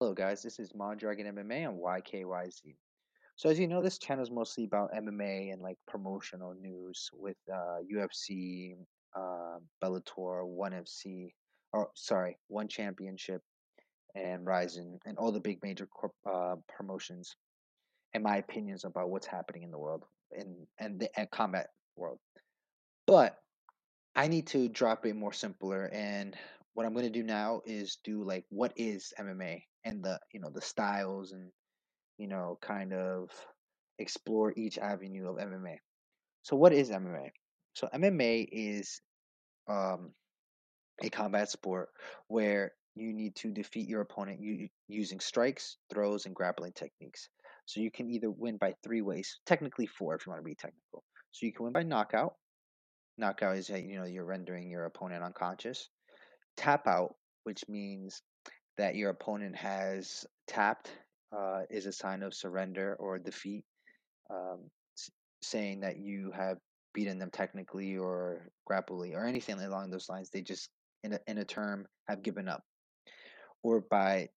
Hello guys, this is Mondragon MMA on YKYZ. So as you know, this channel is mostly about MMA and like promotional news with uh, UFC, uh, Bellator, ONE FC, or sorry, One Championship, and RIZIN, and all the big major corp, uh, promotions, and my opinions about what's happening in the world in and the and combat world. But I need to drop it more simpler, and what I'm going to do now is do like what is MMA and the you know the styles and you know kind of explore each avenue of MMA. So what is MMA? So MMA is um, a combat sport where you need to defeat your opponent using strikes, throws, and grappling techniques. So you can either win by three ways, technically four if you want to be technical. So you can win by knockout. Knockout is you know you're rendering your opponent unconscious. Tap out, which means that your opponent has tapped, uh, is a sign of surrender or defeat, um, saying that you have beaten them technically or grappling or anything along those lines. They just, in a, in a term, have given up. Or by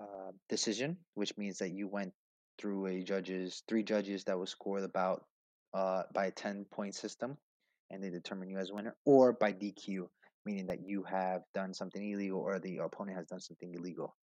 uh, decision, which means that you went through a judges, three judges that was scored about uh, by a 10 point system and they determine you as winner, or by DQ, meaning that you have done something illegal or the opponent has done something illegal